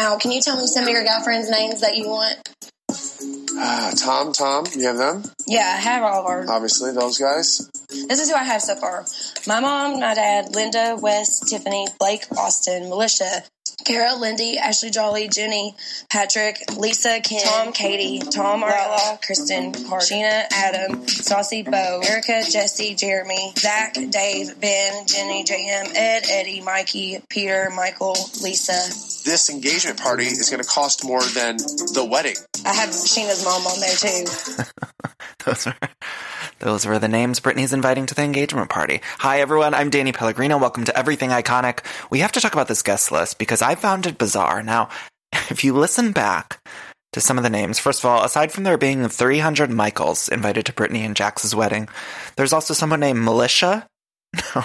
Now, can you tell me some of your girlfriends' names that you want? Ah, Tom, Tom, you have them? Yeah, I have all of our. Obviously, those guys. This is who I have so far. My mom, my dad, Linda, Wes, Tiffany, Blake, Austin, Militia, Kara, Lindy, Ashley, Jolly, Jenny, Patrick, Lisa, Ken, Tom, Katie, Tom, Ariella, Kristen, Scheana, Adam, Saucy, Beau, Erica, Jesse, Jeremy, Zach, Dave, Ben, Jenny, JM, Ed, Eddie, Mikey, Peter, Michael, Lisa. This engagement party is going to cost more than the wedding. I have Scheana's mom on there too. those are those were the names Brittany's inviting to the engagement party. Hi everyone, I'm Danny Pellegrino. Welcome to Everything Iconic. We have to talk about this guest list because I found it bizarre. Now, if you listen back to some of the names, first of all, aside from there being 300 Michaels invited to Brittany and Jax's wedding, there's also someone named Militia. No,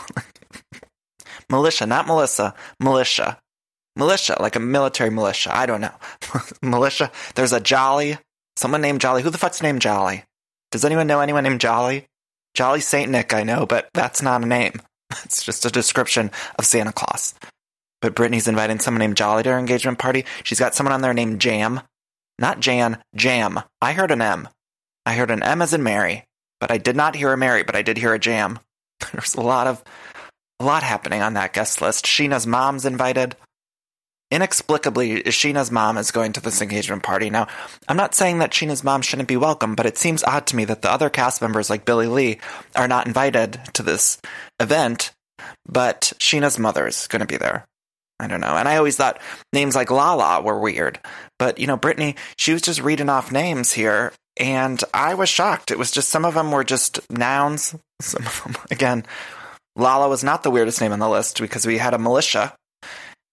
Militia, not Melissa. Militia. Militia, like a military militia. I don't know. militia. There's a Jolly. Someone named Jolly. Who the fuck's named Jolly? Does anyone know anyone named Jolly? Jolly Saint Nick, I know, but that's not a name. It's just a description of Santa Claus. But Brittany's inviting someone named Jolly to her engagement party. She's got someone on there named Jam. Not Jan, Jam. I heard an M. I heard an M as in Mary, but I did not hear a Mary, but I did hear a Jam. There's a lot of a lot happening on that guest list. Scheana's mom's invited. Inexplicably, Scheana's mom is going to this engagement party. Now, I'm not saying that Scheana's mom shouldn't be welcome, but it seems odd to me that the other cast members, like Billie Lee, are not invited to this event, but Scheana's mother is going to be there. I don't know. And I always thought names like Lala were weird. But, you know, Brittany, she was just reading off names here, and I was shocked. It was just some of them were just nouns. Some of them, again, Lala was not the weirdest name on the list because we had a militia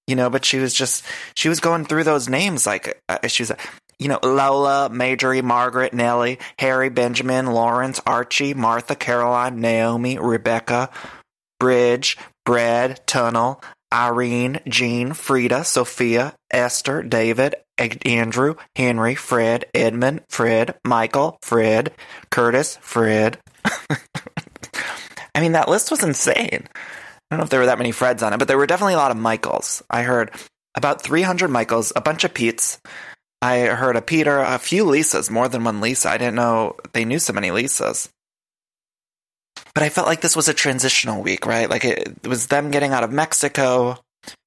you know, but she was just, she was going through those names like, uh, she was, you know, Lola, Marjorie, Margaret, Nellie, Harry, Benjamin, Lawrence, Archie, Martha, Caroline, Naomi, Rebecca, Bridge, Bread, Tunnel, Irene, Jean, Frida, Sophia, Esther, David, Andrew, Henry, Fred, Edmund, Fred, Michael, Fred, Curtis, Fred. I mean, that list was insane. I don't know if there were that many Freds on it, but there were definitely a lot of Michaels. I heard about 300 Michaels, a bunch of Petes. I heard a Peter, a few Lisas, more than one Lisa. I didn't know they knew so many Lisas. But I felt like this was a transitional week, right? Like it, it was them getting out of Mexico.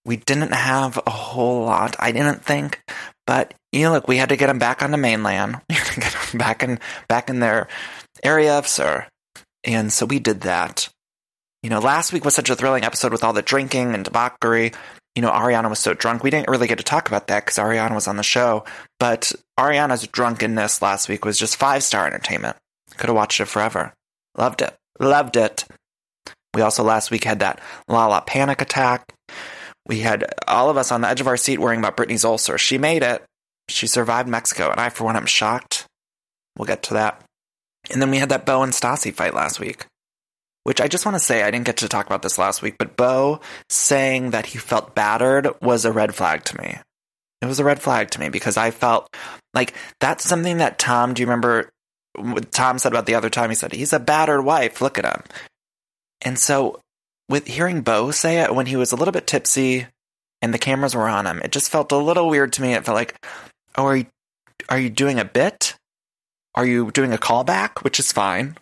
We didn't have a whole lot, I didn't think. But you know, look, we had to get them back on the mainland. We had to get them back in back in their area of SUR. And so we did that. You know, last week was such a thrilling episode with all the drinking and debauchery. You know, Ariana was so drunk. We didn't really get to talk about that because Ariana was on the show. But Ariana's drunkenness last week was just five star entertainment. Could have watched it forever. Loved it. Loved it. We also last week had that Lala panic attack. We had all of us on the edge of our seat worrying about Brittany's ulcer. She made it. She survived Mexico, and I, for one, am shocked. We'll get to that. And then we had that Beau and Stassi fight last week which I just want to say, I didn't get to talk about this last week, but Beau saying that he felt battered was a red flag to me. It was a red flag to me because I felt like that's something that Tom, do you remember what Tom said about the other time? He said, he's a battered wife. Look at him. And so with hearing Beau say it when he was a little bit tipsy and the cameras were on him, it just felt a little weird to me. It felt like, oh, are you, are you doing a bit? Are you doing a callback? Which is fine.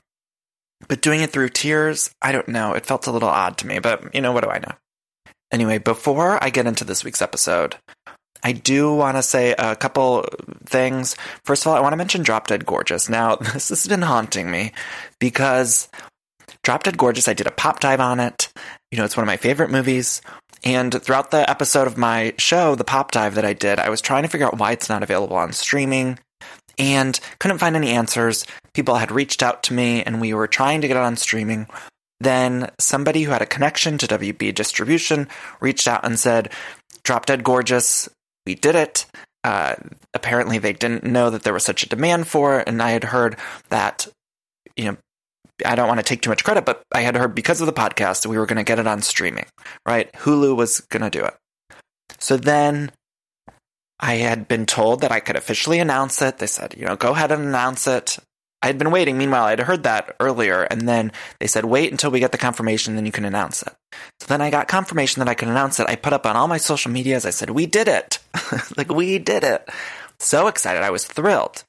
But doing it through tears, I don't know. It felt a little odd to me, but you know, what do I know? Anyway, before I get into this week's episode, I do want to say a couple things. First of all, I want to mention Drop Dead Gorgeous. Now, this has been haunting me because Drop Dead Gorgeous, I did a pop dive on it. You know, it's one of my favorite movies. And throughout the episode of my show, the pop dive that I did, I was trying to figure out why it's not available on streaming. And couldn't find any answers. People had reached out to me and we were trying to get it on streaming. Then somebody who had a connection to WB distribution reached out and said, Drop Dead Gorgeous, we did it. Uh, apparently, they didn't know that there was such a demand for it. And I had heard that, you know, I don't want to take too much credit, but I had heard because of the podcast we were going to get it on streaming, right? Hulu was going to do it. So then I had been told that I could officially announce it. They said, you know, go ahead and announce it. I had been waiting. Meanwhile, I'd heard that earlier, and then they said, wait until we get the confirmation, then you can announce it. So then I got confirmation that I could announce it. I put up on all my social medias. I said, we did it. like, we did it. So excited. I was thrilled.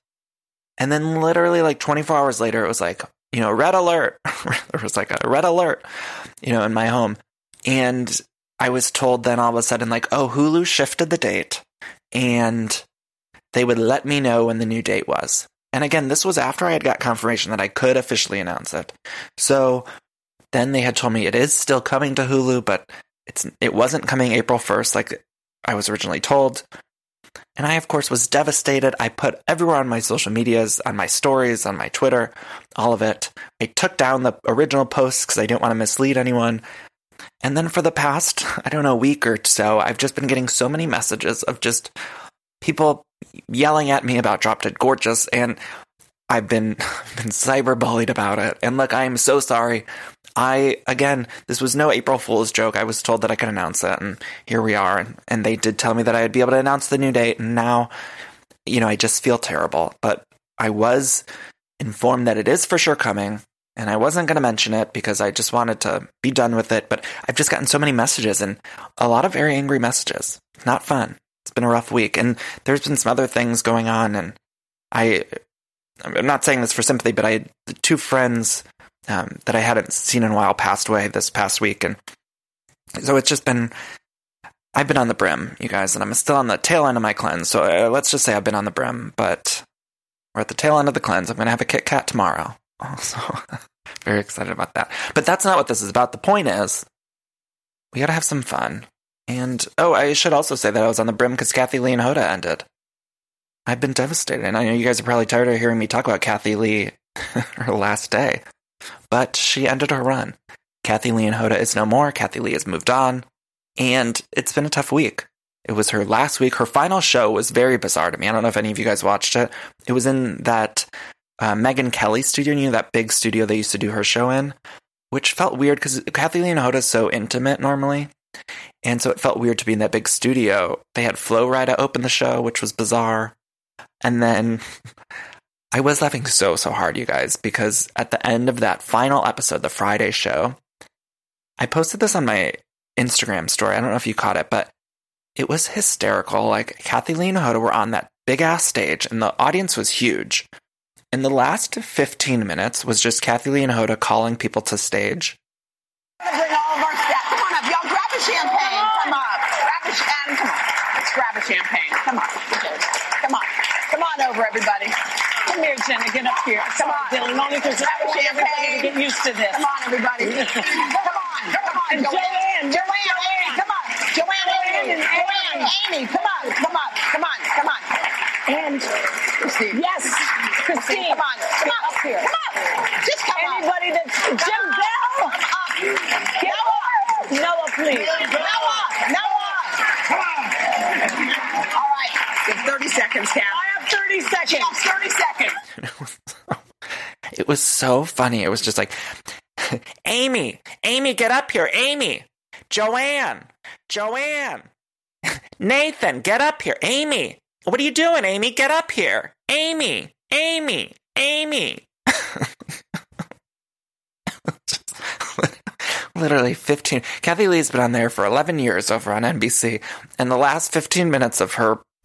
And then literally like 24 hours later, it was like, you know, red alert. there was like a red alert, you know, in my home. And I was told then all of a sudden, like, oh, Hulu shifted the date and they would let me know when the new date was. And again, this was after I had got confirmation that I could officially announce it. So then they had told me it is still coming to Hulu, but it's it wasn't coming April 1st like I was originally told. And I, of course, was devastated. I put everywhere on my social medias, on my stories, on my Twitter, all of it. I took down the original posts because I didn't want to mislead anyone. And then for the past, I don't know, week or so, I've just been getting so many messages of just people yelling at me about Drop Dead Gorgeous, and I've been been cyberbullied about it. And look, I am so sorry. I again, this was no April Fool's joke. I was told that I could announce it, and here we are. And, and they did tell me that I'd be able to announce the new date. And now, you know, I just feel terrible. But I was informed that it is for sure coming, and I wasn't going to mention it because I just wanted to be done with it. But I've just gotten so many messages and a lot of very angry messages. Not fun. It's been a rough week, and there's been some other things going on, and I. I'm not saying this for sympathy, but I had two friends um, that I hadn't seen in a while passed away this past week, and so it's just been. I've been on the brim, you guys, and I'm still on the tail end of my cleanse. So uh, let's just say I've been on the brim, but we're at the tail end of the cleanse. I'm going to have a Kit Kat tomorrow. Also, very excited about that. But that's not what this is about. The point is, we got to have some fun. And oh, I should also say that I was on the brim because Kathie Lee and Hoda ended. I've been devastated, and I know you guys are probably tired of hearing me talk about Kathie Lee her last day. But she ended her run. Kathie Lee and Hoda is no more. Kathie Lee has moved on. And it's been a tough week. It was her last week. Her final show was very bizarre to me. I don't know if any of you guys watched it. It was in that uh, Megyn Kelly studio, you know, that big studio they used to do her show in, which felt weird because Kathie Lee and Hoda is so intimate normally. And so it felt weird to be in that big studio. They had Flo Rida open the show, which was bizarre. And then I was laughing so, so hard, you guys, because at the end of that final episode, the Friday show, I posted this on my Instagram story. I don't know if you caught it, but it was hysterical. Like Kathie Lee and Hoda were on that big ass stage and the audience was huge. And the last 15 minutes was just Kathie Lee and Hoda calling people to stage. All of our staff. Come on up, y'all. Grab a champagne. Come on. Grab a champagne. Come on. Let's grab a champagne. Come on. Come on. Come on over, everybody. Come here, Jenna. Get up here. Come on, Dylan. Only because I want everybody to get used to this. Come on, everybody. come on. Come on, Joanne. Joanne. Joanne. Come on. Joanne. Amy. Joanne. Amy. Come on. Come on. Come on. Come on. And Christine. Yes. Christine. Come on. Come on. Up here. Come on. Just come on. Anybody that's Jim Bell. Get up. Noah, please. Noah. Noah. Come on. All right. You have 30 seconds, Cam. I have 30 seconds. You have 30 seconds. It was so funny. It was just like, Amy, Amy, get up here. Amy, Joanne, Joanne, Nathan, get up here. Amy, what are you doing, Amy? Get up here. Amy, Amy, Amy. Literally 15. Kathie Lee's been on there for 11 years over on NBC, and the last 15 minutes of her.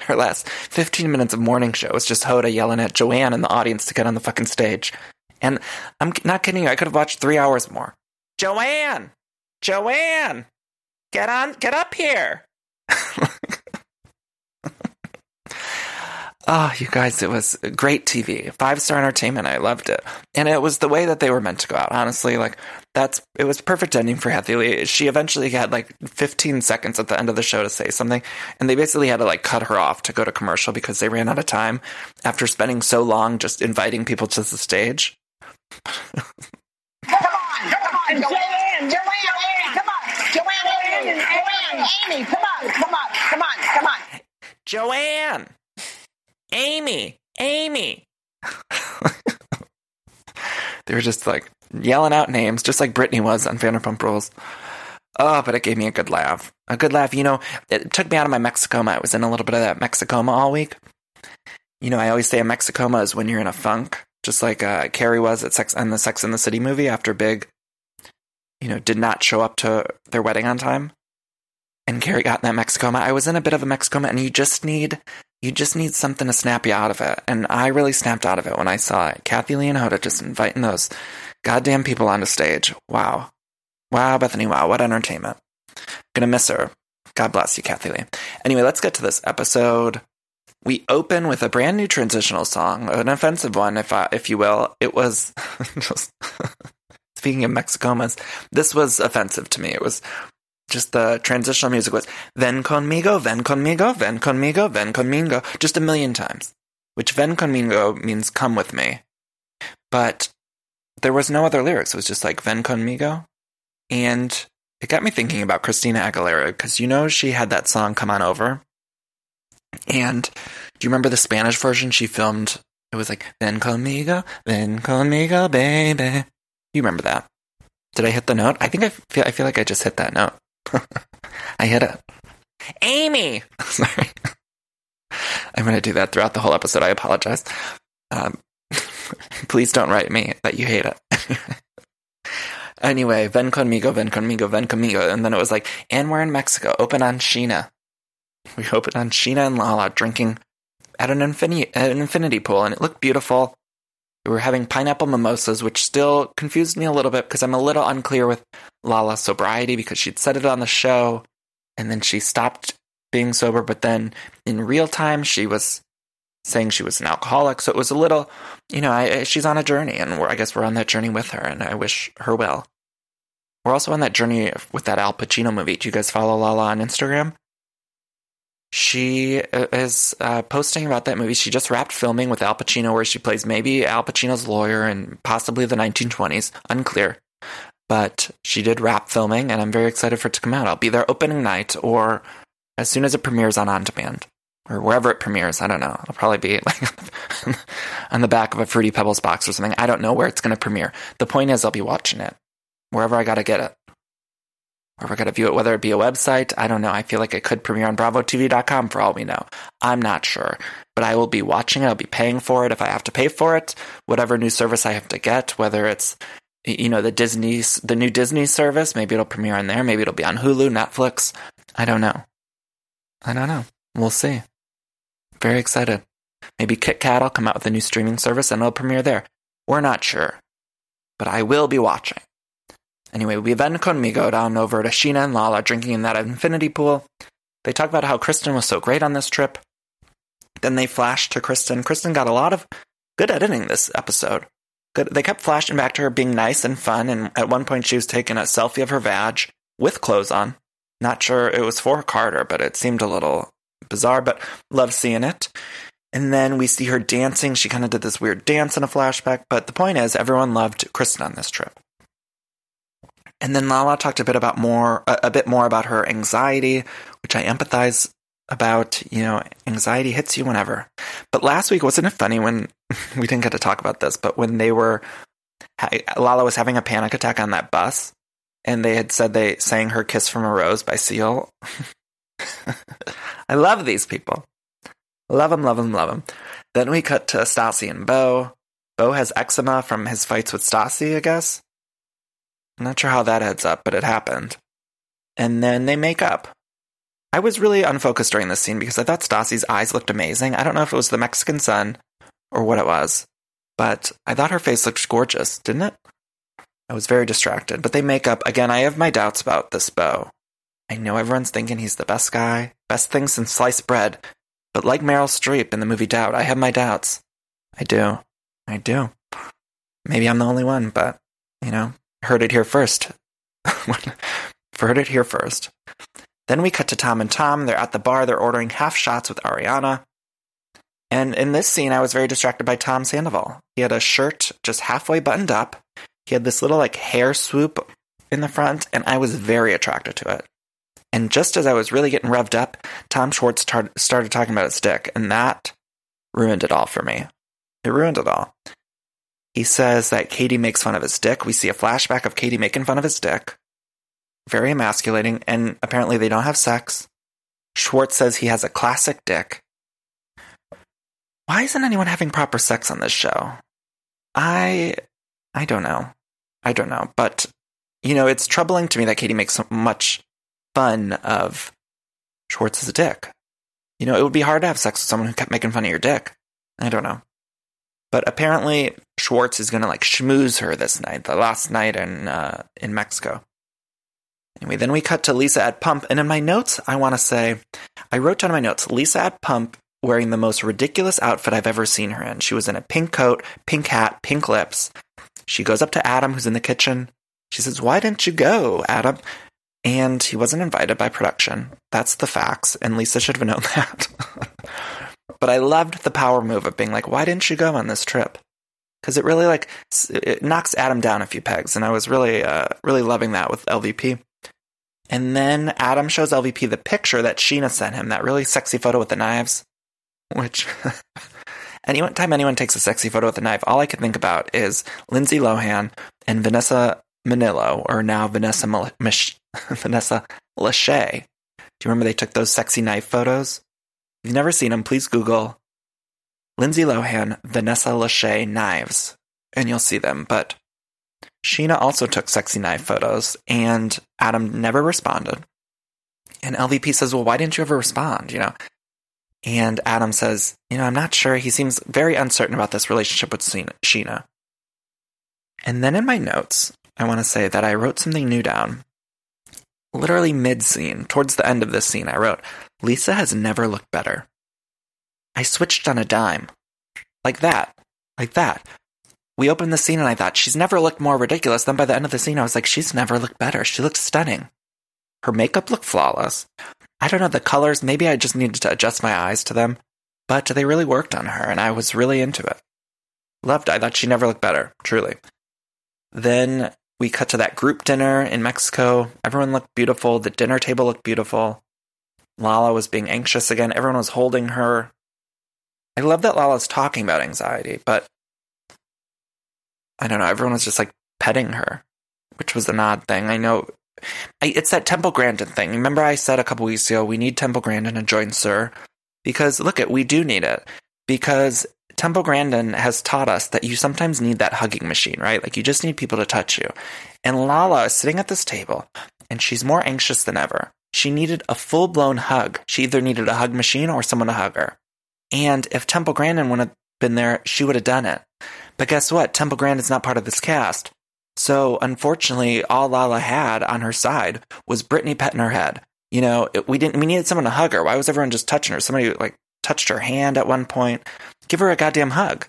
her last 15 minutes of morning show was just Hoda yelling at Joanne in the audience to get on the fucking stage. And I'm not kidding you, I could have watched three hours more. Joanne! Joanne! Get on, get up here! Oh, you guys, it was great TV. Five star entertainment. I loved it. And it was the way that they were meant to go out. Honestly, like that's, it was perfect ending for Kathie Lee. She eventually had like 15 seconds at the end of the show to say something. And they basically had to like cut her off to go to commercial because they ran out of time after spending so long just inviting people to the stage. Come on, come on, Joanne, Joanne, Joanne, come on, Joanne, Joanne, Amy, come on, come on, come on, come on. Joanne! Amy! Amy! they were just like yelling out names, just like Brittany was on Vanderpump Rules. Oh, but it gave me a good laugh. A good laugh. You know, it took me out of my Mexicoma. I was in a little bit of that Mexicoma all week. You know, I always say a Mexicoma is when you're in a funk, just like uh, Carrie was at Sex and the Sex and the City movie after Big, you know, did not show up to their wedding on time. And Carrie got that Mexicoma. I was in a bit of a Mexicoma, and you just need you just need something to snap you out of it. And I really snapped out of it when I saw it. Kathie Lee and Hoda just inviting those goddamn people onto stage. Wow. Wow, Bethany, wow, what entertainment. Gonna miss her. God bless you, Kathie Lee. Anyway, let's get to this episode. We open with a brand new transitional song, an offensive one, if I, if you will. It was just speaking of Mexicomas, this was offensive to me. It was just the transitional music was ven conmigo, ven conmigo, ven conmigo, ven conmigo, just a million times. Which ven conmigo means come with me. But there was no other lyrics. It was just like ven conmigo. And it got me thinking about Christina Aguilera because you know she had that song Come On Over. And do you remember the Spanish version she filmed? It was like ven conmigo, ven conmigo, baby. You remember that? Did I hit the note? I think I feel I feel like I just hit that note. I hit it. Amy! Sorry. I'm going to do that throughout the whole episode. I apologize. Um, please don't write me that you hate it. anyway, ven conmigo, ven conmigo, ven conmigo. And then it was like, and we're in Mexico. Open on Scheana. We opened on Scheana and Lala drinking at an infinity, at an infinity pool, and it looked beautiful. We were having pineapple mimosas, which still confused me a little bit because I'm a little unclear with Lala's sobriety because she'd said it on the show and then she stopped being sober. But then in real time, she was saying she was an alcoholic. So it was a little, you know, I, she's on a journey and I guess we're on that journey with her and I wish her well. We're also on that journey with that Al Pacino movie. Do you guys follow Lala on Instagram? She uh, is uh, posting about that movie. She just wrapped filming with Al Pacino, where she plays maybe Al Pacino's lawyer and possibly the 1920s. Unclear. But she did wrap filming, and I'm very excited for it to come out. I'll be there opening night or as soon as it premieres on On Demand or wherever it premieres. I don't know. It'll probably be like on the back of a Fruity Pebbles box or something. I don't know where it's going to premiere. The point is, I'll be watching it wherever I got to get it or we're going to view it, whether it be a website. I don't know. I feel like it could premiere on bravotv.com for all we know. I'm not sure. But I will be watching. I'll be paying for it if I have to pay for it. Whatever new service I have to get, whether it's, you know, the Disney, the new Disney service, maybe it'll premiere on there. Maybe it'll be on Hulu, Netflix. I don't know. I don't know. We'll see. Very excited. Maybe KitKat will come out with a new streaming service and it'll premiere there. We're not sure. But I will be watching. Anyway, we then conmigo down over to Scheana and Lala drinking in that infinity pool. They talk about how Kristen was so great on this trip. Then they flash to Kristen. Kristen got a lot of good editing this episode. Good. They kept flashing back to her being nice and fun, and at one point she was taking a selfie of her vag with clothes on. Not sure it was for Carter, but it seemed a little bizarre, but love seeing it. And then we see her dancing. She kind of did this weird dance in a flashback, but the point is, everyone loved Kristen on this trip. And then Lala talked a bit about more, a, a bit more about her anxiety, which I empathize about. You know, anxiety hits you whenever. But last week, wasn't it funny when we didn't get to talk about this, but when they were, Lala was having a panic attack on that bus, and they had said they sang her "Kiss from a Rose" by Seal. I love these people. Love them, love them, love them. Then we cut to Stassi and Beau. Beau has eczema from his fights with Stassi, I guess. Not sure how that adds up, but it happened. And then they make up. I was really unfocused during this scene because I thought Stassi's eyes looked amazing. I don't know if it was the Mexican sun or what it was, but I thought her face looked gorgeous, didn't it? I was very distracted, but they make up. Again, I have my doubts about this Beau. I know everyone's thinking he's the best guy, best thing since sliced bread, But like Meryl Streep in the movie Doubt, I have my doubts. I do. I do. Maybe I'm the only one, but, you know, heard it here first. heard it here first. Then we cut to Tom and Tom. They're at the bar. They're ordering half shots with Ariana. And in this scene, I was very distracted by Tom Sandoval. He had a shirt just halfway buttoned up. He had this little like hair swoop in the front, and I was very attracted to it. And just as I was really getting revved up, Tom Schwartz tar- started talking about his dick, and that ruined it all for me. It ruined it all. He says that Katie makes fun of his dick. We see a flashback of Katie making fun of his dick. Very emasculating, and apparently they don't have sex. Schwartz says he has a classic dick. Why isn't anyone having proper sex on this show? I I don't know. I don't know, but you know, it's troubling to me that Katie makes so much fun of Schwartz's dick. You know, it would be hard to have sex with someone who kept making fun of your dick. I don't know. But apparently, Schwartz is going to like schmooze her this night, the last night in uh, in Mexico. Anyway, then we cut to Lisa at Pump, and in my notes, I want to say, I wrote down my notes, Lisa at Pump wearing the most ridiculous outfit I've ever seen her in. She was in a pink coat, pink hat, pink lips. She goes up to Adam, who's in the kitchen. She says, Why didn't you go, Adam? And he wasn't invited by production. That's the facts, and Lisa should have known that. But I loved the power move of being like, Why didn't you go on this trip? Because it really like it knocks Adam down a few pegs, and I was really, uh, really loving that with LVP. And then Adam shows LVP the picture that Scheana sent him, that really sexy photo with the knives. Which anytime anyone takes a sexy photo with a knife, all I can think about is Lindsay Lohan and Vanessa Minnillo, or now Vanessa Mich- Vanessa Lachey. Do you remember they took those sexy knife photos? You've never seen them, please Google Lindsay Lohan, Vanessa Lachey knives, and you'll see them. But Scheana also took sexy knife photos, and Adam never responded. And LVP says, Well, why didn't you ever respond? You know, and Adam says, You know, I'm not sure. He seems very uncertain about this relationship with Scheana. And then in my notes, I want to say that I wrote something new down. Literally mid scene, towards the end of this scene, I wrote, Lisa has never looked better. I switched on a dime. Like that. Like that. We opened the scene and I thought, she's never looked more ridiculous. Then by the end of the scene, I was like, she's never looked better. She looks stunning. Her makeup looked flawless. I don't know, the colors, maybe I just needed to adjust my eyes to them, but they really worked on her, and I was really into it. Loved I thought she never looked better, truly. Then we cut to that group dinner in Mexico. Everyone looked beautiful. The dinner table looked beautiful. Lala was being anxious again. Everyone was holding her. I love that Lala's talking about anxiety, but I don't know. Everyone was just like petting her, which was an odd thing. I know it's that Temple Grandin thing. Remember, I said a couple weeks ago we need Temple Grandin to join SUR because look at we do need it because Temple Grandin has taught us that you sometimes need that hugging machine, right? Like you just need people to touch you. And Lala is sitting at this table and she's more anxious than ever. She needed a full blown hug. She either needed a hug machine or someone to hug her. And if Temple Grandin would have been there, she would have done it. But guess what? Temple Grandin's not part of this cast. So unfortunately, all Lala had on her side was Brittany petting her head. You know, we didn't. We needed someone to hug her. Why was everyone just touching her? Somebody like touched her hand at one point. Give her a goddamn hug.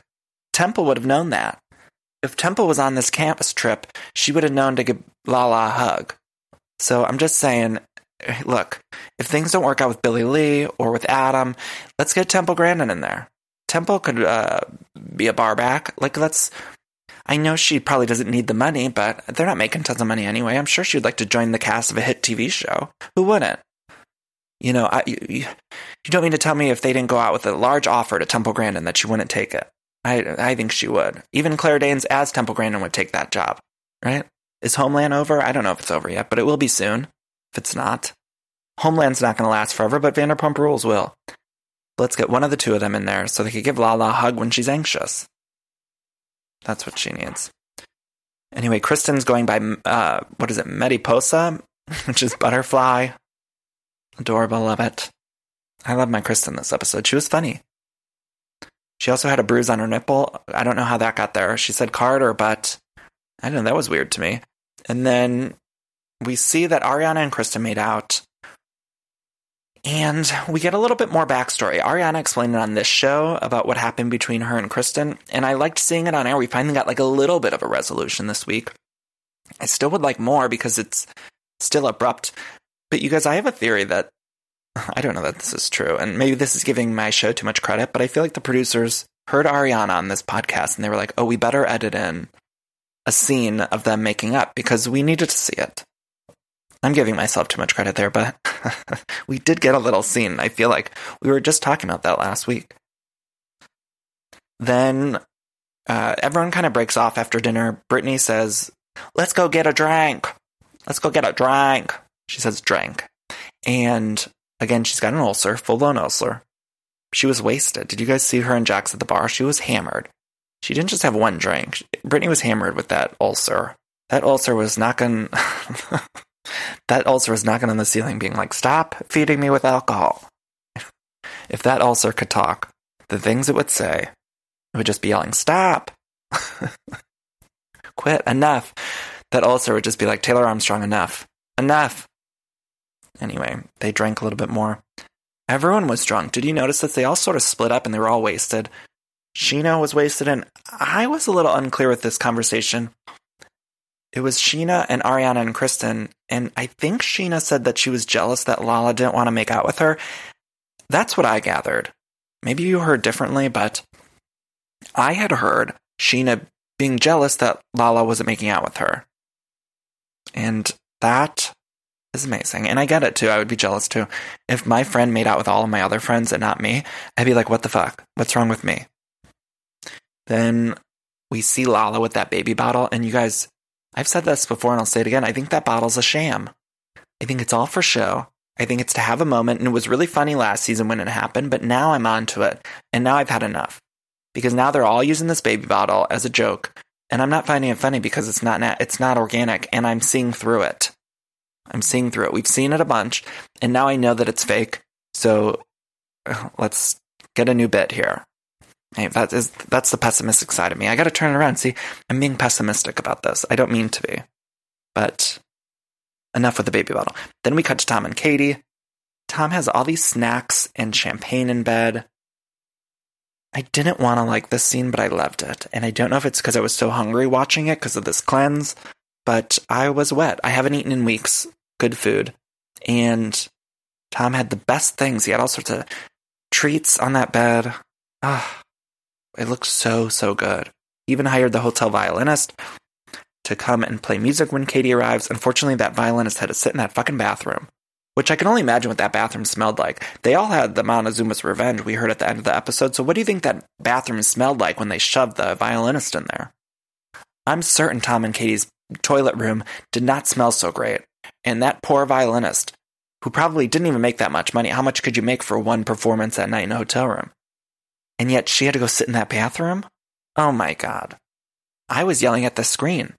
Temple would have known that. If Temple was on this campus trip, she would have known to give Lala a hug. So I'm just saying, look, if things don't work out with Billie Lee or with Adam, let's get Temple Grandin in there. Temple could uh, be a bar back. Like let's I know she probably doesn't need the money, but they're not making tons of money anyway. I'm sure she'd like to join the cast of a hit TV show. Who wouldn't? You know, I, you, you don't mean to tell me if they didn't go out with a large offer to Temple Grandin that she wouldn't take it. I, I think she would. Even Claire Danes as Temple Grandin would take that job, right? Is Homeland over? I don't know if it's over yet, but it will be soon. If it's not, Homeland's not going to last forever, but Vanderpump Rules will. Let's get one of the two of them in there so they could give Lala a hug when she's anxious. That's what she needs. Anyway, Kristen's going by, uh, what is it, Mediposa, which is butterfly. Adorable, love it. I love my Kristen this episode. She was funny. She also had a bruise on her nipple. I don't know how that got there. She said card or but. I don't know. That was weird to me. And then we see that Ariana and Kristen made out. And we get a little bit more backstory. Ariana explained it on this show about what happened between her and Kristen, and I liked seeing it on air. We finally got like a little bit of a resolution this week. I still would like more because it's still abrupt. But you guys, I have a theory that I don't know that this is true, and maybe this is giving my show too much credit, but I feel like the producers heard Ariana on this podcast and they were like, oh, we better edit in a scene of them making up because we needed to see it. I'm giving myself too much credit there, but we did get a little scene. I feel like we were just talking about that last week. Then uh, everyone kind of breaks off after dinner. Brittany says, Let's go get a drink. Let's go get a drink. She says drink. And again, she's got an ulcer, full blown ulcer. She was wasted. Did you guys see her and Jax at the bar? She was hammered. She didn't just have one drink. Brittany was hammered with that ulcer. That ulcer was knocking. that ulcer was knocking on the ceiling, being like, "Stop feeding me with alcohol." If that ulcer could talk, the things it would say, it would just be yelling, "Stop! Quit! Enough!" That ulcer would just be like, "Taylor Armstrong, enough! Enough!" Anyway, they drank a little bit more. Everyone was drunk. Did you notice that they all sort of split up and they were all wasted? Scheana was wasted, and I was a little unclear with this conversation. It was Scheana and Ariana and Kristen, and I think Scheana said that she was jealous that Lala didn't want to make out with her. That's what I gathered. Maybe you heard differently, but I had heard Scheana being jealous that Lala wasn't making out with her. And that is amazing. And I get it too. I would be jealous too. If my friend made out with all of my other friends and not me, I'd be like, what the fuck? What's wrong with me? Then we see Lala with that baby bottle. And you guys, I've said this before and I'll say it again. I think that bottle's a sham. I think it's all for show. I think it's to have a moment. And it was really funny last season when it happened, but now I'm onto it. And now I've had enough. Because now they're all using this baby bottle as a joke. And I'm not finding it funny because it's not, it's not organic and I'm seeing through it. I'm seeing through it. We've seen it a bunch, and now I know that it's fake. So let's get a new bit here. Hey, that is that's the pessimistic side of me. I got to turn it around. See, I'm being pessimistic about this. I don't mean to be, but enough with the baby bottle. Then we cut to Tom and Katie. Tom has all these snacks and champagne in bed. I didn't want to like this scene, but I loved it. And I don't know if it's because I was so hungry watching it because of this cleanse, but I was wet. I haven't eaten in weeks good food. And Tom had the best things. He had all sorts of treats on that bed. Ah, it looked so, so good. Even hired the hotel violinist to come and play music when Katie arrives. Unfortunately, that violinist had to sit in that fucking bathroom, which I can only imagine what that bathroom smelled like. They all had the Montezuma's revenge we heard at the end of the episode. So, what do you think that bathroom smelled like when they shoved the violinist in there? I'm certain Tom and Katie's toilet room did not smell so great. And that poor violinist, who probably didn't even make that much money, how much could you make for one performance that night in a hotel room? And yet she had to go sit in that bathroom? Oh my God. I was yelling at the screen.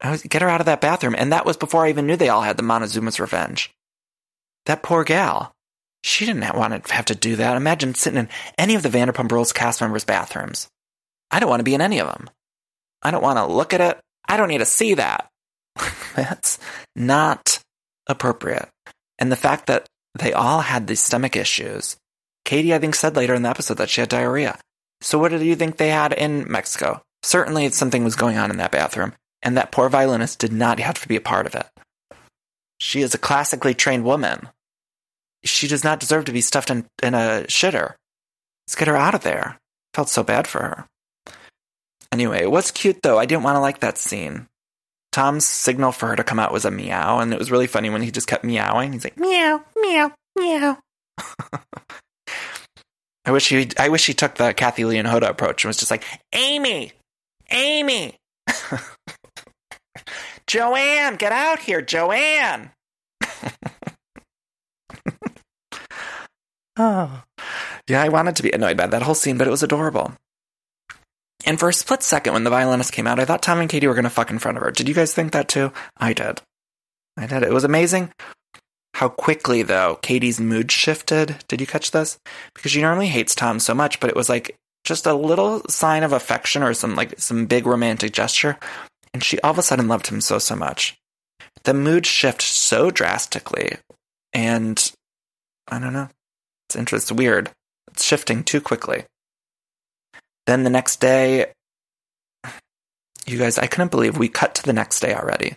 I was, get her out of that bathroom. And that was before I even knew they all had the Montezuma's revenge. That poor gal. She didn't want to have to do that. Imagine sitting in any of the Vanderpump Rules cast members' bathrooms. I don't want to be in any of them. I don't want to look at it. I don't need to see that. That's not appropriate. And the fact that they all had these stomach issues. Katie, I think, said later in the episode that she had diarrhea. So what do you think they had in Mexico? Certainly something was going on in that bathroom, and that poor violinist did not have to be a part of it. She is a classically trained woman. She does not deserve to be stuffed in, in a shitter. Let's get her out of there. Felt so bad for her. Anyway, it was cute though. I didn't want to like that scene. Tom's signal for her to come out was a meow, and it was really funny when he just kept meowing. He's like meow, meow, meow. I wish he I wish he took the Kathie Lee and Hoda approach and was just like, Amy, Amy, Joanne, get out here, Joanne. oh, yeah, I wanted to be annoyed by that whole scene, but it was adorable. And for a split second, when the violinist came out, I thought Tom and Katie were going to fuck in front of her. Did you guys think that too? I did. I did. It was amazing how quickly, though, Katie's mood shifted. Did you catch this? Because she normally hates Tom so much, but it was like just a little sign of affection or some like some big romantic gesture. And she all of a sudden loved him so, so much. The mood shift so drastically. And I don't know. It's interesting. It's weird. It's shifting too quickly. Then the next day, you guys, I couldn't believe we cut to the next day already.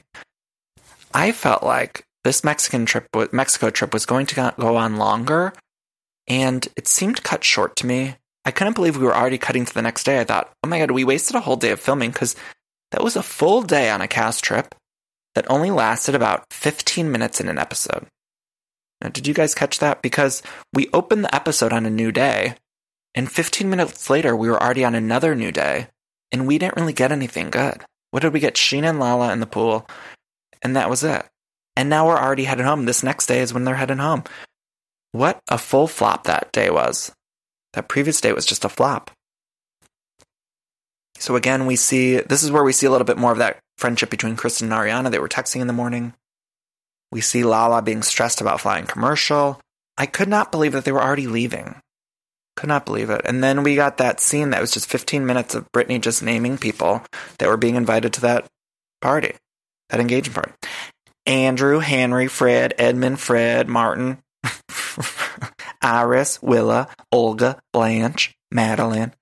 I felt like this Mexican trip, Mexico trip, was going to go on longer, and it seemed cut short to me. I couldn't believe we were already cutting to the next day. I thought, oh my god, we wasted a whole day of filming because that was a full day on a cast trip that only lasted about 15 minutes in an episode. Now, did you guys catch that? Because we opened the episode on a new day, and 15 minutes later, we were already on another new day, and we didn't really get anything good. What did we get? Scheana and Lala in the pool, and that was it. And now we're already headed home. This next day is when they're heading home. What a full flop that day was. That previous day was just a flop. So again, we see this is where we see a little bit more of that friendship between Kristen and Ariana. They were texting in the morning. We see Lala being stressed about flying commercial. I could not believe that they were already leaving. Could not believe it. And then we got that scene that was just 15 minutes of Brittany just naming people that were being invited to that party, that engagement party. Andrew, Henry, Fred, Edmund, Fred, Martin, Iris, Willa, Olga, Blanche, Madeline.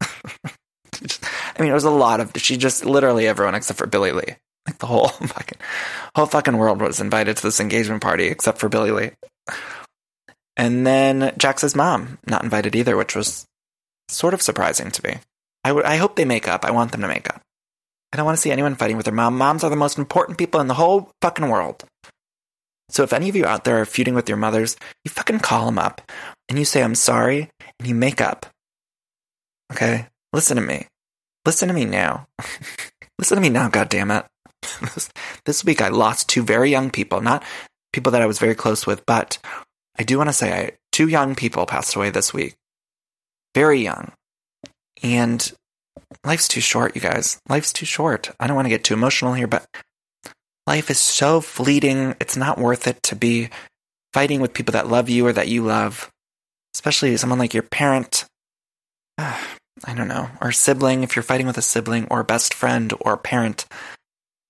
I mean, it was a lot of. She just literally everyone except for Billie Lee. Like the whole fucking whole fucking world was invited to this engagement party except for Billie Lee. And then Jax's mom not invited either, which was sort of surprising to me. I, w- I hope they make up. I want them to make up. I don't want to see anyone fighting with their mom. Moms are the most important people in the whole fucking world. So if any of you out there are feuding with your mothers, you fucking call them up and you say, I'm sorry, and you make up. Okay? Listen to me. Listen to me now. Listen to me now, God damn it. this week I lost two very young people, not people that I was very close with, but I do want to say I, two young people passed away this week. Very young. And life's too short, you guys. Life's too short. I don't want to get too emotional here, but life is so fleeting. It's not worth it to be fighting with people that love you or that you love, especially someone like your parent. I don't know, or sibling, if you're fighting with a sibling or best friend or parent.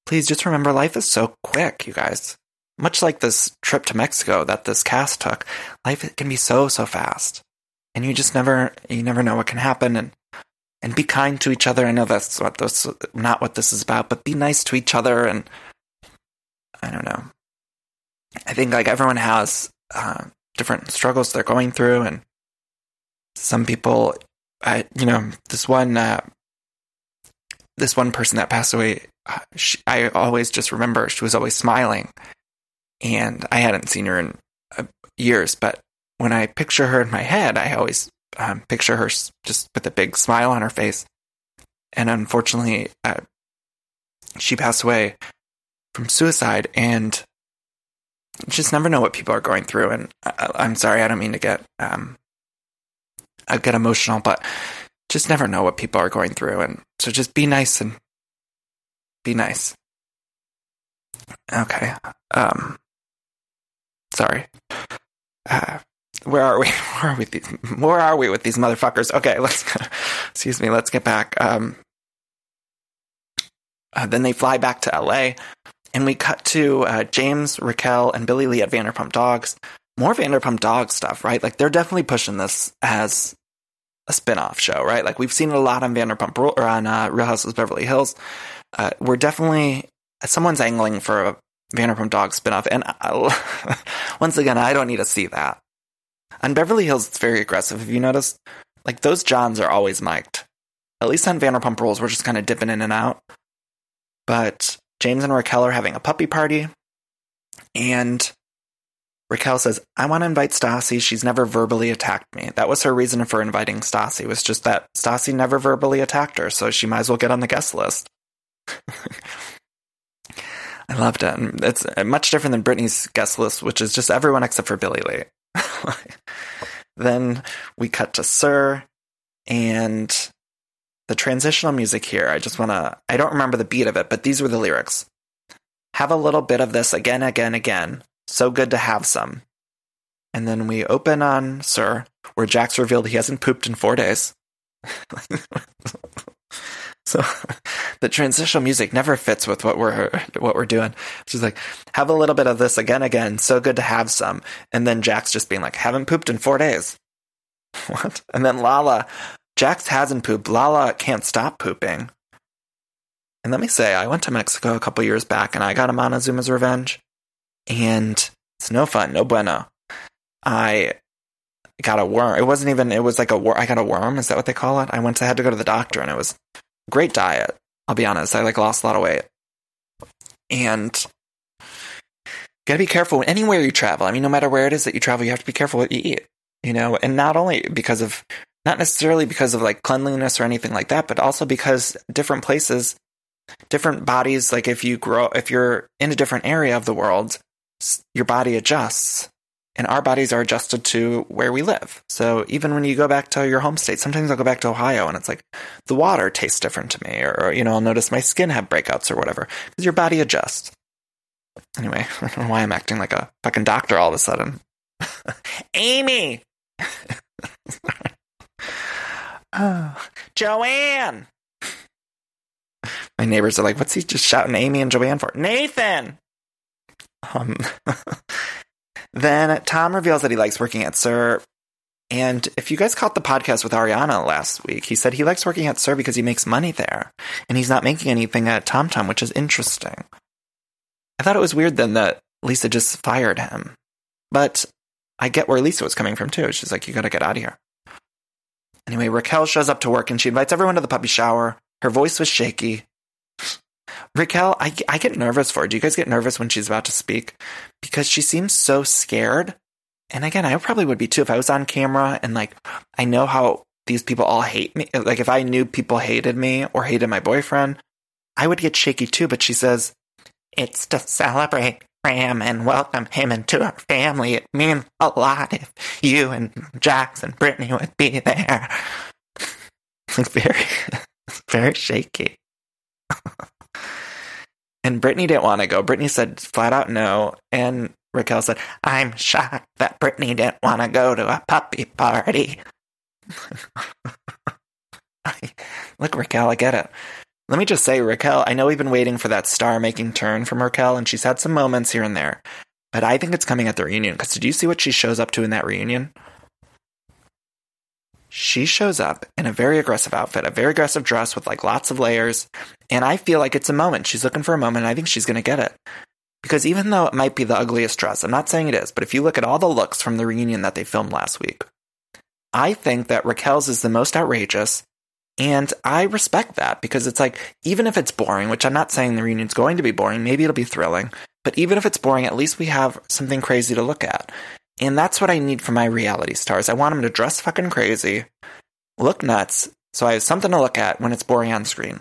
Please just remember life is so quick, you guys. Much like this trip to Mexico that this cast took, life can be so, so fast. And you just never, you never know what can happen. And and be kind to each other. I know that's what this not what this is about, but be nice to each other. And I don't know. I think like everyone has uh, different struggles they're going through, and some people, I you know, this one uh, this one person that passed away. Uh, she, I always just remember she was always smiling, and I hadn't seen her in uh, years. But when I picture her in my head, I always um, picture her just with a big smile on her face. And unfortunately, uh, she passed away from suicide, and just never know what people are going through. And I, am sorry, I don't mean to get um, I get emotional, but just never know what people are going through. And so just be nice and be nice. Okay. Um, sorry. Uh, where are we? Where are we? Where are we with these motherfuckers? Okay, let's. Excuse me. Let's get back. Um, uh, then they fly back to LA, and we cut to uh, James, Raquel, and Billie Lee at Vanderpump Dogs. More Vanderpump Dogs stuff, right? Like they're definitely pushing this as a spin-off show, right? Like we've seen a lot on Vanderpump or on uh, Real of Beverly Hills. Uh, we're definitely someone's angling for a Vanderpump Dogs spin-off, and once again, I don't need to see that. On Beverly Hills, it's very aggressive. Have you noticed? Like those Johns are always mic'd. At least on Vanderpump Rules, we're just kind of dipping in and out. But James and Raquel are having a puppy party, and Raquel says, I want to invite Stassi. She's never verbally attacked me. That was her reason for inviting Stassi, was just that Stassi never verbally attacked her, so she might as well get on the guest list. I loved it. And it's uh, much different than Brittany's guest list, which is just everyone except for Billie Lee. then we cut to SUR and the transitional music here. I just want to, I don't remember the beat of it, but these were the lyrics. Have a little bit of this again, again, again. So good to have some. And then we open on SUR, where Jax revealed he hasn't pooped in four days. So the transitional music never fits with what we're what we're doing. She's like, have a little bit of this again, again. So good to have some. And then Jax just being like, haven't pooped in four days. What? And then Lala, Jax hasn't pooped. Lala can't stop pooping. And let me say, I went to Mexico a couple years back and I got a Montezuma's Revenge. And it's no fun, no bueno. I got a worm. It wasn't even, it was like a worm. I got a worm. Is that what they call it? I went to, I had to go to the doctor and it was great diet. I'll be honest. I like lost a lot of weight. And gotta be careful anywhere you travel. I mean, no matter where it is that you travel, you have to be careful what you eat, you know, and not only because of, not necessarily because of like cleanliness or anything like that, but also because different places different bodies like if you grow if you're in a different area of the world your body adjusts and our bodies are adjusted to where we live. So even when you go back to your home state sometimes i'll go back to ohio and it's like the water tastes different to me or, you know i'll notice my skin have breakouts or whatever because your body adjusts. Anyway i don't know why i'm acting like a fucking doctor all of a sudden. Amy! Oh, joanne! My neighbors are like, what's he just shouting Amy and Joanne for? Nathan! Um, then Tom reveals that he likes working at SUR. And if you guys caught the podcast with Ariana last week, he said he likes working at SUR because he makes money there. And he's not making anything at TomTom, which is interesting. I thought it was weird then that Lisa just fired him. But I get where Lisa was coming from too. She's like, you gotta get out of here. Anyway, Raquel shows up to work and she invites everyone to the puppy shower. Her voice was shaky. Raquel, I, I get nervous for her. Do you guys get nervous when she's about to speak? Because she seems so scared. And again, I probably would be too if I was on camera and like, I know how these people all hate me. Like, if I knew people hated me or hated my boyfriend, I would get shaky too. But she says, it's to celebrate Ram and welcome him into our family. It means a lot if you and Jax and Brittany would be there. Like, very, very shaky. and Brittany didn't want to go. Brittany said flat out no. And Raquel said, I'm shocked that Brittany didn't want to go to a puppy party. Look, Raquel, I get it. Let me just say, Raquel, I know we've been waiting for that star making turn from Raquel, and she's had some moments here and there. But I think it's coming at the reunion. Because did you see what she shows up to in that reunion? She shows up in a very aggressive outfit, a very aggressive dress with like lots of layers. And I feel like it's a moment. She's looking for a moment. I think she's going to get it. Because even though it might be the ugliest dress, I'm not saying it is, but if you look at all the looks from the reunion that they filmed last week, I think that Raquel's is the most outrageous. And I respect that because it's like, even if it's boring, which I'm not saying the reunion's going to be boring, maybe it'll be thrilling, but even if it's boring, at least we have something crazy to look at. And that's what I need for my reality stars. I want them to dress fucking crazy, look nuts, so I have something to look at when it's boring on screen.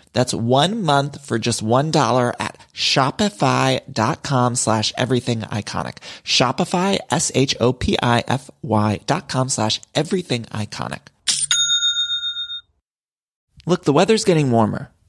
That's one month for just $1 at shopify.com slash everything iconic. Shopify, S-H-O-P-I-F-Y dot com slash everything iconic. Look, the weather's getting warmer.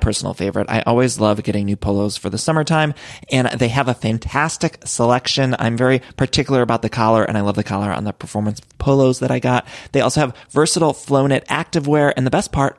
personal favorite. I always love getting new polos for the summertime and they have a fantastic selection. I'm very particular about the collar and I love the collar on the performance polos that I got. They also have versatile flow knit activewear and the best part,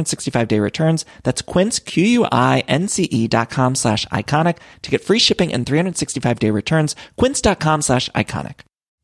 365 day returns. That's quince, Q-U-I-N-C-E dot com slash iconic to get free shipping and 365 day returns. Quince.com slash iconic.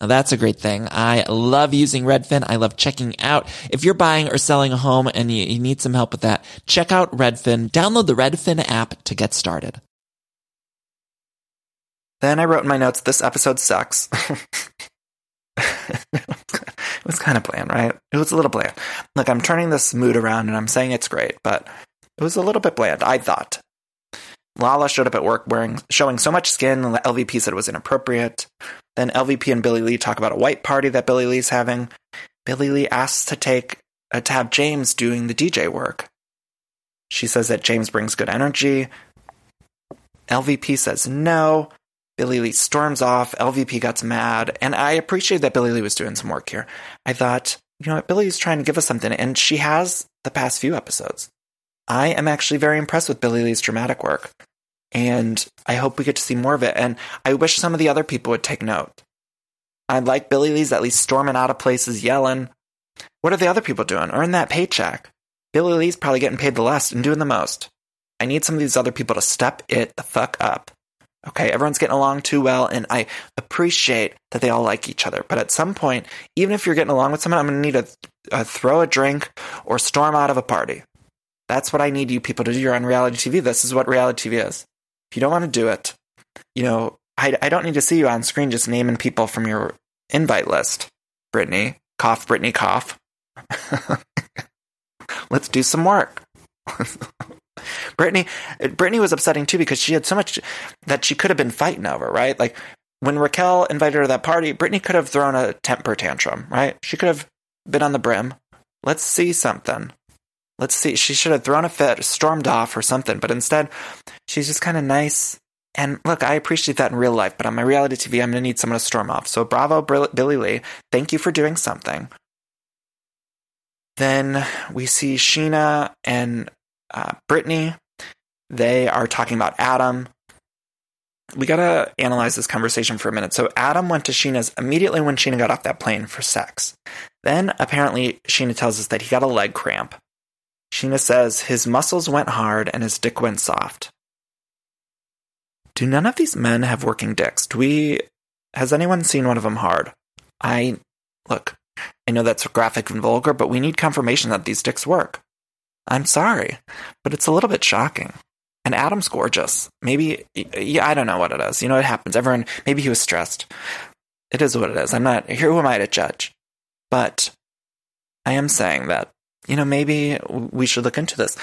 Now that's a great thing. I love using Redfin. I love checking out. If you're buying or selling a home and you, you need some help with that, check out Redfin. Download the Redfin app to get started. Then I wrote in my notes, this episode sucks. it was kind of bland, right? It was a little bland. Look, I'm turning this mood around and I'm saying it's great, but it was a little bit bland, I thought. Lala showed up at work wearing showing so much skin, and the LVP said it was inappropriate. Then LVP and Billie Lee talk about a white party that Billie Lee's having. Billie Lee asks to take uh, to have James doing the DJ work. She says that James brings good energy. LVP says no. Billie Lee storms off. LVP gets mad, and I appreciate that Billie Lee was doing some work here. I thought, you know what, Billie's trying to give us something, and she has the past few episodes. I am actually very impressed with Billie Lee's dramatic work. And I hope we get to see more of it. And I wish some of the other people would take note. I like Billie Lee's at least storming out of places, yelling. What are the other people doing? Earn that paycheck. Billie Lee's probably getting paid the less and doing the most. I need some of these other people to step it the fuck up. Okay, everyone's getting along too well, and I appreciate that they all like each other. But at some point, even if you're getting along with someone, I'm to need to throw a drink or storm out of a party. That's what I need you people to do. You're on reality TV. This is what reality TV is. You don't want to do it, you know, I, I don't need to see you on screen just naming people from your invite list. Brittany, cough, Brittany, cough. Let's do some work. Brittany, Brittany was upsetting too because she had so much that she could have been fighting over, right? Like when Raquel invited her to that party, Brittany could have thrown a temper tantrum, right? She could have been on the brim. Let's see something. Let's see. She should have thrown a fit, stormed off, or something. But instead, she's just kind of nice. And look, I appreciate that in real life, but on my reality TV, I'm going to need someone to storm off. So bravo, Billie Lee. Thank you for doing something. Then we see Scheana and uh, Brittany. They are talking about Adam. We got to analyze this conversation for a minute. So Adam went to Scheana's immediately when Scheana got off that plane for sex. Then apparently Scheana tells us that he got a leg cramp. Scheana says his muscles went hard and his dick went soft. Do none of these men have working dicks? Do we. Has anyone seen one of them hard? I. Look, I know that's graphic and vulgar, but we need confirmation that these dicks work. I'm sorry, but it's a little bit shocking. And Adam's gorgeous. Maybe, yeah, I don't know what it is. You know, it happens. Everyone, maybe he was stressed. It is what it is. I'm not, here, who am I to judge? But I am saying that, you know, maybe we should look into this.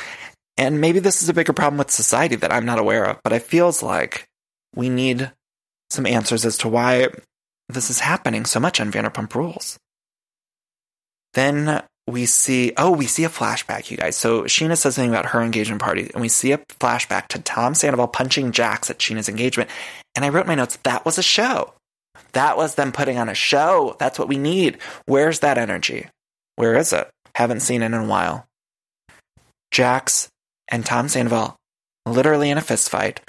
And maybe this is a bigger problem with society that I'm not aware of, but it feels like we need some answers as to why this is happening so much on Vanderpump Rules. Then we see, oh, we see a flashback, you guys. So Scheana says something about her engagement party, and we see a flashback to Tom Sandoval punching Jax at Scheana's engagement. And I wrote my notes, that was a show. That was them putting on a show. That's what we need. Where's that energy? Where is it? Haven't seen it in a while. Jax and Tom Sandoval literally in a fist fight.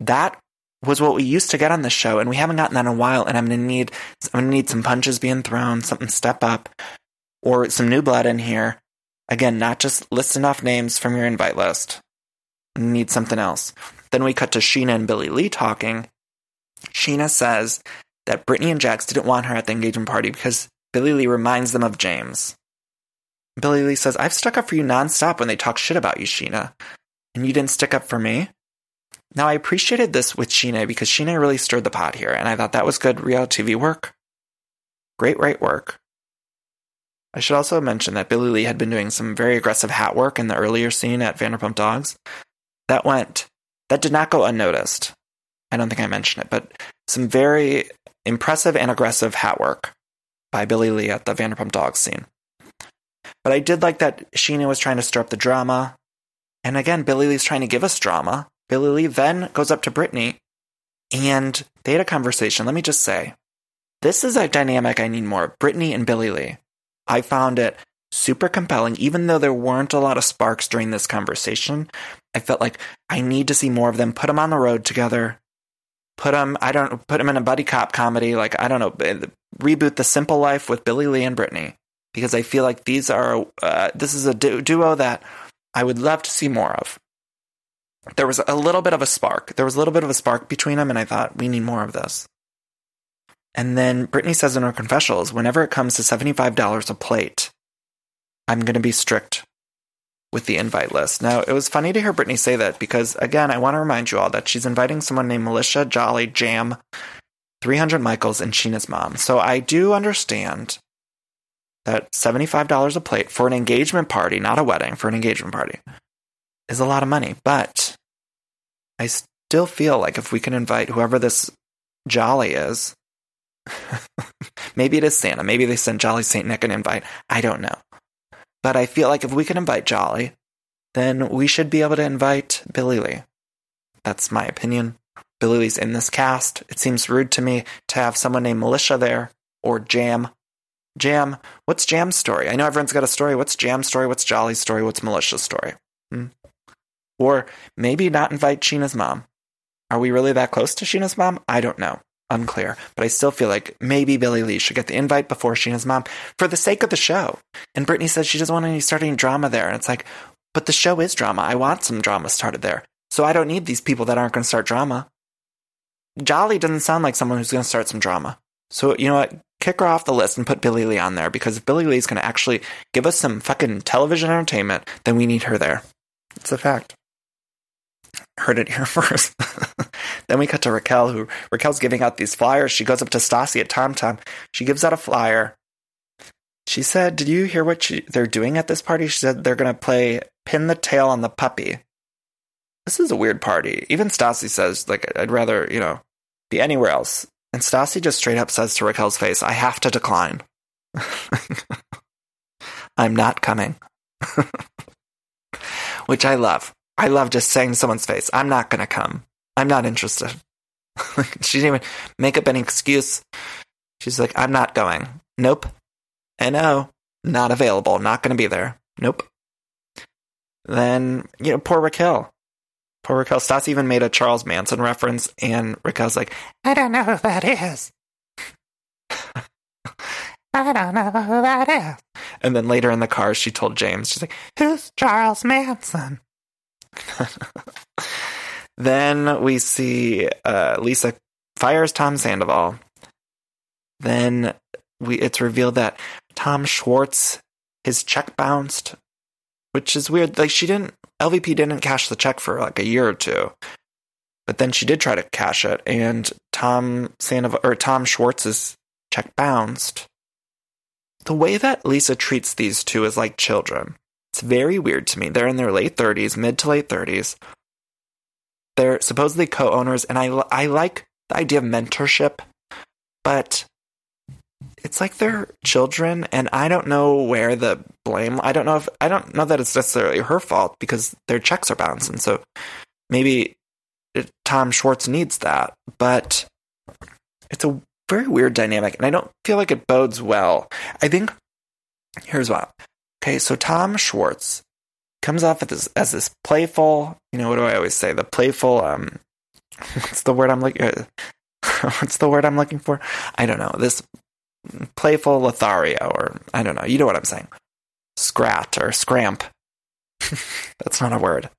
That was what we used to get on the show, and we haven't gotten that in a while. And I'm gonna need I'm gonna need some punches being thrown, something step up, or some new blood in here. Again, not just listing off names from your invite list. Need something else. Then we cut to Scheana and Billie Lee talking. Scheana says that Brittany and Jax didn't want her at the engagement party because Billie Lee reminds them of James. Billie Lee says, I've stuck up for you nonstop when they talk shit about you, Scheana. And you didn't stick up for me? Now, I appreciated this with Scheana because Scheana really stirred the pot here, and I thought that was good reality TV work. Great right work. I should also mention that Billie Lee had been doing some very aggressive hat work in the earlier scene at Vanderpump Dogs. That went, that did not go unnoticed. I don't think I mentioned it, but some very impressive and aggressive hat work by Billie Lee at the Vanderpump Dogs scene. But I did like that Scheana was trying to stir up the drama. And again, Billie Lee's trying to give us drama. Billie Lee then goes up to Brittany and they had a conversation. Let me just say, this is a dynamic I need more Brittany and Billie Lee. I found it super compelling, even though there weren't a lot of sparks during this conversation. I felt like I need to see more of them. Put them on the road together. Put them, I don't put them in a buddy cop comedy. Like, I don't know, reboot The Simple Life with Billie Lee and Brittany. Because I feel like these are, uh, this is a du- duo that I would love to see more of. There was a little bit of a spark. There was a little bit of a spark between them, and I thought, we need more of this. And then Brittany says in her confessionals, whenever it comes to $75 a plate, I'm going to be strict with the invite list. Now, it was funny to hear Brittany say that because, again, I want to remind you all that she's inviting someone named Militia, Jolly, Jam, 300 Michaels, and Scheana's mom. So I do understand that $75 a plate for an engagement party, not a wedding, for an engagement party, is a lot of money. But I still feel like if we can invite whoever this Jolly is, Maybe it is Santa. Maybe they sent Jolly St. Nick an invite. I don't know. But I feel like if we can invite Jolly, then we should be able to invite Billie Lee. That's my opinion. Billie Lee's in this cast. It seems rude to me to have someone named Militia there or Jam. Jam, what's Jam's story? I know everyone's got a story. What's Jam's story? What's Jolly's story? What's Militia's story? Hmm? Or maybe not invite Scheana's mom. Are we really that close to Scheana's mom? I don't know. Unclear, but I still feel like maybe Billie Lee should get the invite before Scheana's mom for the sake of the show. And Brittany says she doesn't want any starting drama there. And it's like, but the show is drama. I want some drama started there. So I don't need these people that aren't going to start drama. Jolly doesn't sound like someone who's going to start some drama. So, you know what? Kick her off the list and put Billie Lee on there because if Billie Lee's going to actually give us some fucking television entertainment, then we need her there. It's a fact heard it here first. then we cut to Raquel, who Raquel's giving out these flyers. She goes up to Stassi at Tom Tom. She gives out a flyer. She said, "Did you hear what she, they're doing at this party?" She said they're going to play pin the tail on the puppy. This is a weird party. Even Stassi says, "Like I'd rather you know be anywhere else." And Stassi just straight up says to Raquel's face, "I have to decline. I'm not coming." Which I love. I love just saying to someone's face, I'm not going to come. I'm not interested. she didn't even make up any excuse. She's like, I'm not going. Nope. no, not available. Not going to be there. Nope. Then, you know, poor Raquel. Poor Raquel. Stas even made a Charles Manson reference, and Raquel's like, I don't know who that is. I don't know who that is. And then later in the car, she told James, she's like, Who's Charles Manson? then we see uh, Lisa fires Tom Sandoval. Then we it's revealed that Tom Schwartz his check bounced, which is weird. Like she didn't, LVP didn't cash the check for like a year or two, but then she did try to cash it, and Tom Sandoval or Tom Schwartz's check bounced. The way that Lisa treats these two is like children. It's very weird to me. They're in their late 30s, mid to late 30s. They're supposedly co owners, and I, I like the idea of mentorship, but it's like they're children, and I don't know where the blame. I don't know if I don't know that it's necessarily her fault because their checks are bouncing. So maybe Tom Schwartz needs that, but it's a very weird dynamic, and I don't feel like it bodes well. I think here's what. Okay, so Tom Schwartz comes off as this, as this playful, you know, what do I always say? The playful, um, what's the word I'm looking? What's the word I'm looking for? I don't know. This playful Lothario, or I don't know. You know what I'm saying? Scrat or scramp. That's not a word.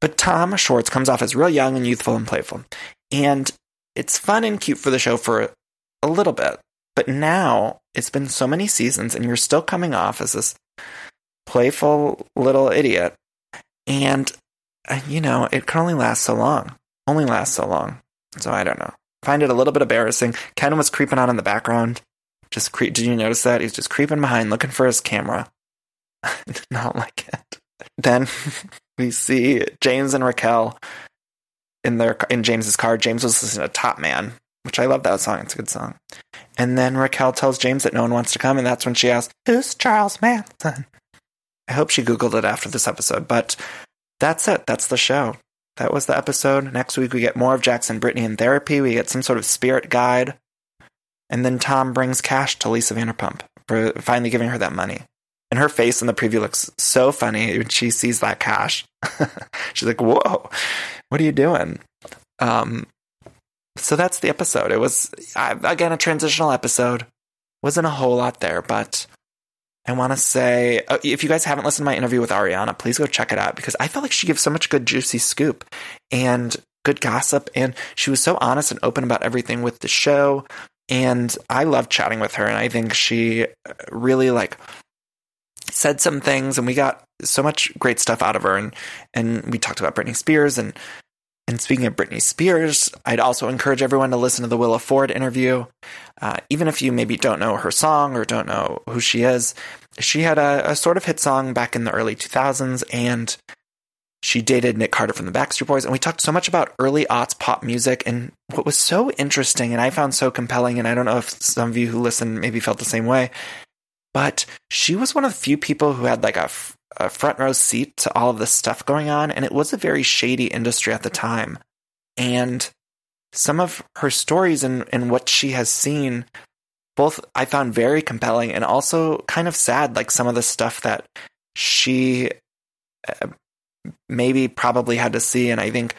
But Tom Schwartz comes off as real young and youthful and playful. And it's fun and cute for the show for a little bit. But now it's been so many seasons and you're still coming off as this playful little idiot. And, uh, you know, it can only last so long. Only last so long. So I don't know. Find it a little bit embarrassing. Ken was creeping on in the background. Just creep. Did you notice that? He's just creeping behind, looking for his camera. Not like it. Then we see James and Raquel in their in James's car. James was listening to Top Man, which I love that song. It's a good song. And then Raquel tells James that no one wants to come, and that's when she asks, "Who's Charles Manson?" I hope she googled it after this episode, but that's it. That's the show. That was the episode. Next week we get more of Jax and Brittany in therapy. We get some sort of spirit guide, and then Tom brings cash to Lisa Vanderpump for finally giving her that money. And her face in the preview looks so funny when she sees that cash. She's like, "Whoa, what are you doing?" Um, so that's the episode. It was again a transitional episode. Wasn't a whole lot there, but I want to say uh, if you guys haven't listened to my interview with Ariana, please go check it out because I felt like she gives so much good juicy scoop and good gossip, and she was so honest and open about everything with the show. And I loved chatting with her, and I think she really like said some things, and we got so much great stuff out of her. And and we talked about Britney Spears, and and speaking of Britney Spears, I'd also encourage everyone to listen to the Willa Ford interview. Uh, even if you maybe don't know her song or don't know who she is, she had a, a, sort of hit song back in the early 2000s, and she dated Nick Carter from the Backstreet Boys. And we talked so much about early aughts pop music. And what was so interesting and I found so compelling, and I don't know if some of you who listen maybe felt the same way, but she was one of the few people who had like a front row seat to all of this stuff going on, and it was a very shady industry at the time. And some of her stories and, and what she has seen, both I found very compelling and also kind of sad, like some of the stuff that she uh, maybe probably had to see. And I think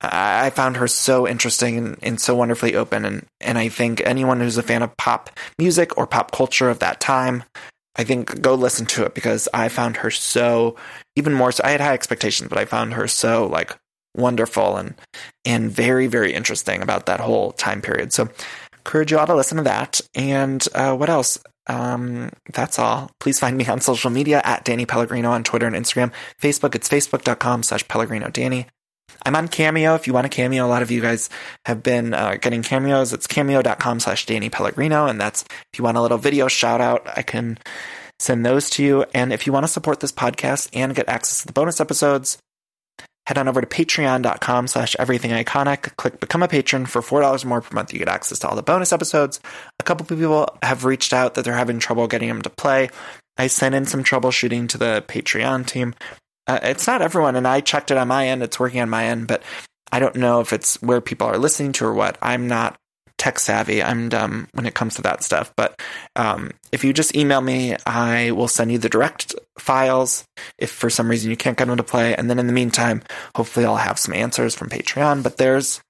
I found her so interesting and, and, so wonderfully open. And, and I think anyone who's a fan of pop music or pop culture of that time I think go listen to it because I found her so even more so I had high expectations, but I found her so like wonderful and and very, very interesting about that whole time period. So encourage you all to listen to that. And uh, what else? Um, that's all. Please find me on social media at Danny Pellegrino on Twitter and Instagram. Facebook, it's facebook.com slash Pellegrino Danny. I'm on Cameo. If you want a Cameo, a lot of you guys have been uh, getting cameos. It's cameo.com slash Danny Pellegrino. And that's if you want a little video shout out, I can send those to you. And if you want to support this podcast and get access to the bonus episodes, head on over to patreon.com slash everything iconic. Click become a patron for $4 more per month. You get access to all the bonus episodes. A couple people have reached out that they're having trouble getting them to play. I sent in some troubleshooting to the Patreon team. Uh, it's not everyone, and I checked it on my end. It's working on my end, but I don't know if it's where people are listening to or what. I'm not tech savvy. I'm dumb when it comes to that stuff. But um, if you just email me, I will send you the direct files if for some reason you can't get them to play. And then in the meantime, hopefully I'll have some answers from Patreon. But there's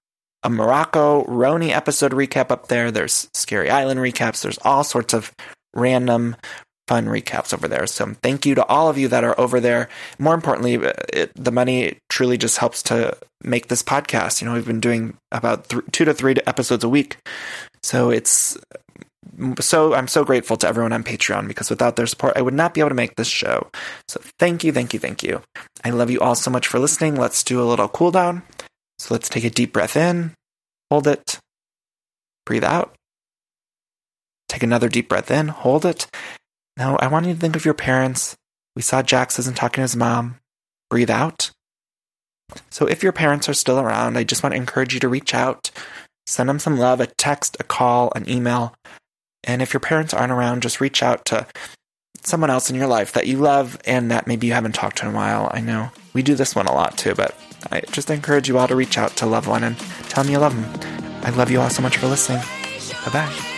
a Morocco RHONY episode recap up there. There's Scary Island recaps. There's all sorts of random fun recaps over there. So thank you to all of you that are over there. More importantly, uh, it, the money truly just helps to make this podcast. You know, we've been doing about th- two to three episodes a week. So it's so I'm so grateful to everyone on Patreon because without their support, I would not be able to make this show. So thank you, thank you, thank you. I love you all so much for listening. Let's do a little cool down. So let's take a deep breath in, hold it, breathe out. Take another deep breath in, hold it. Now I want you to think of your parents. We saw Jax isn't talking to his mom. Breathe out. So if your parents are still around, I just want to encourage you to reach out, send them some love, a text, a call, an email. And if your parents aren't around, just reach out to someone else in your life that you love and that maybe you haven't talked to in a while. I know we do this one a lot too, but I just encourage you all to reach out to loved one and tell them you love them. I love you all so much for listening. Bye bye.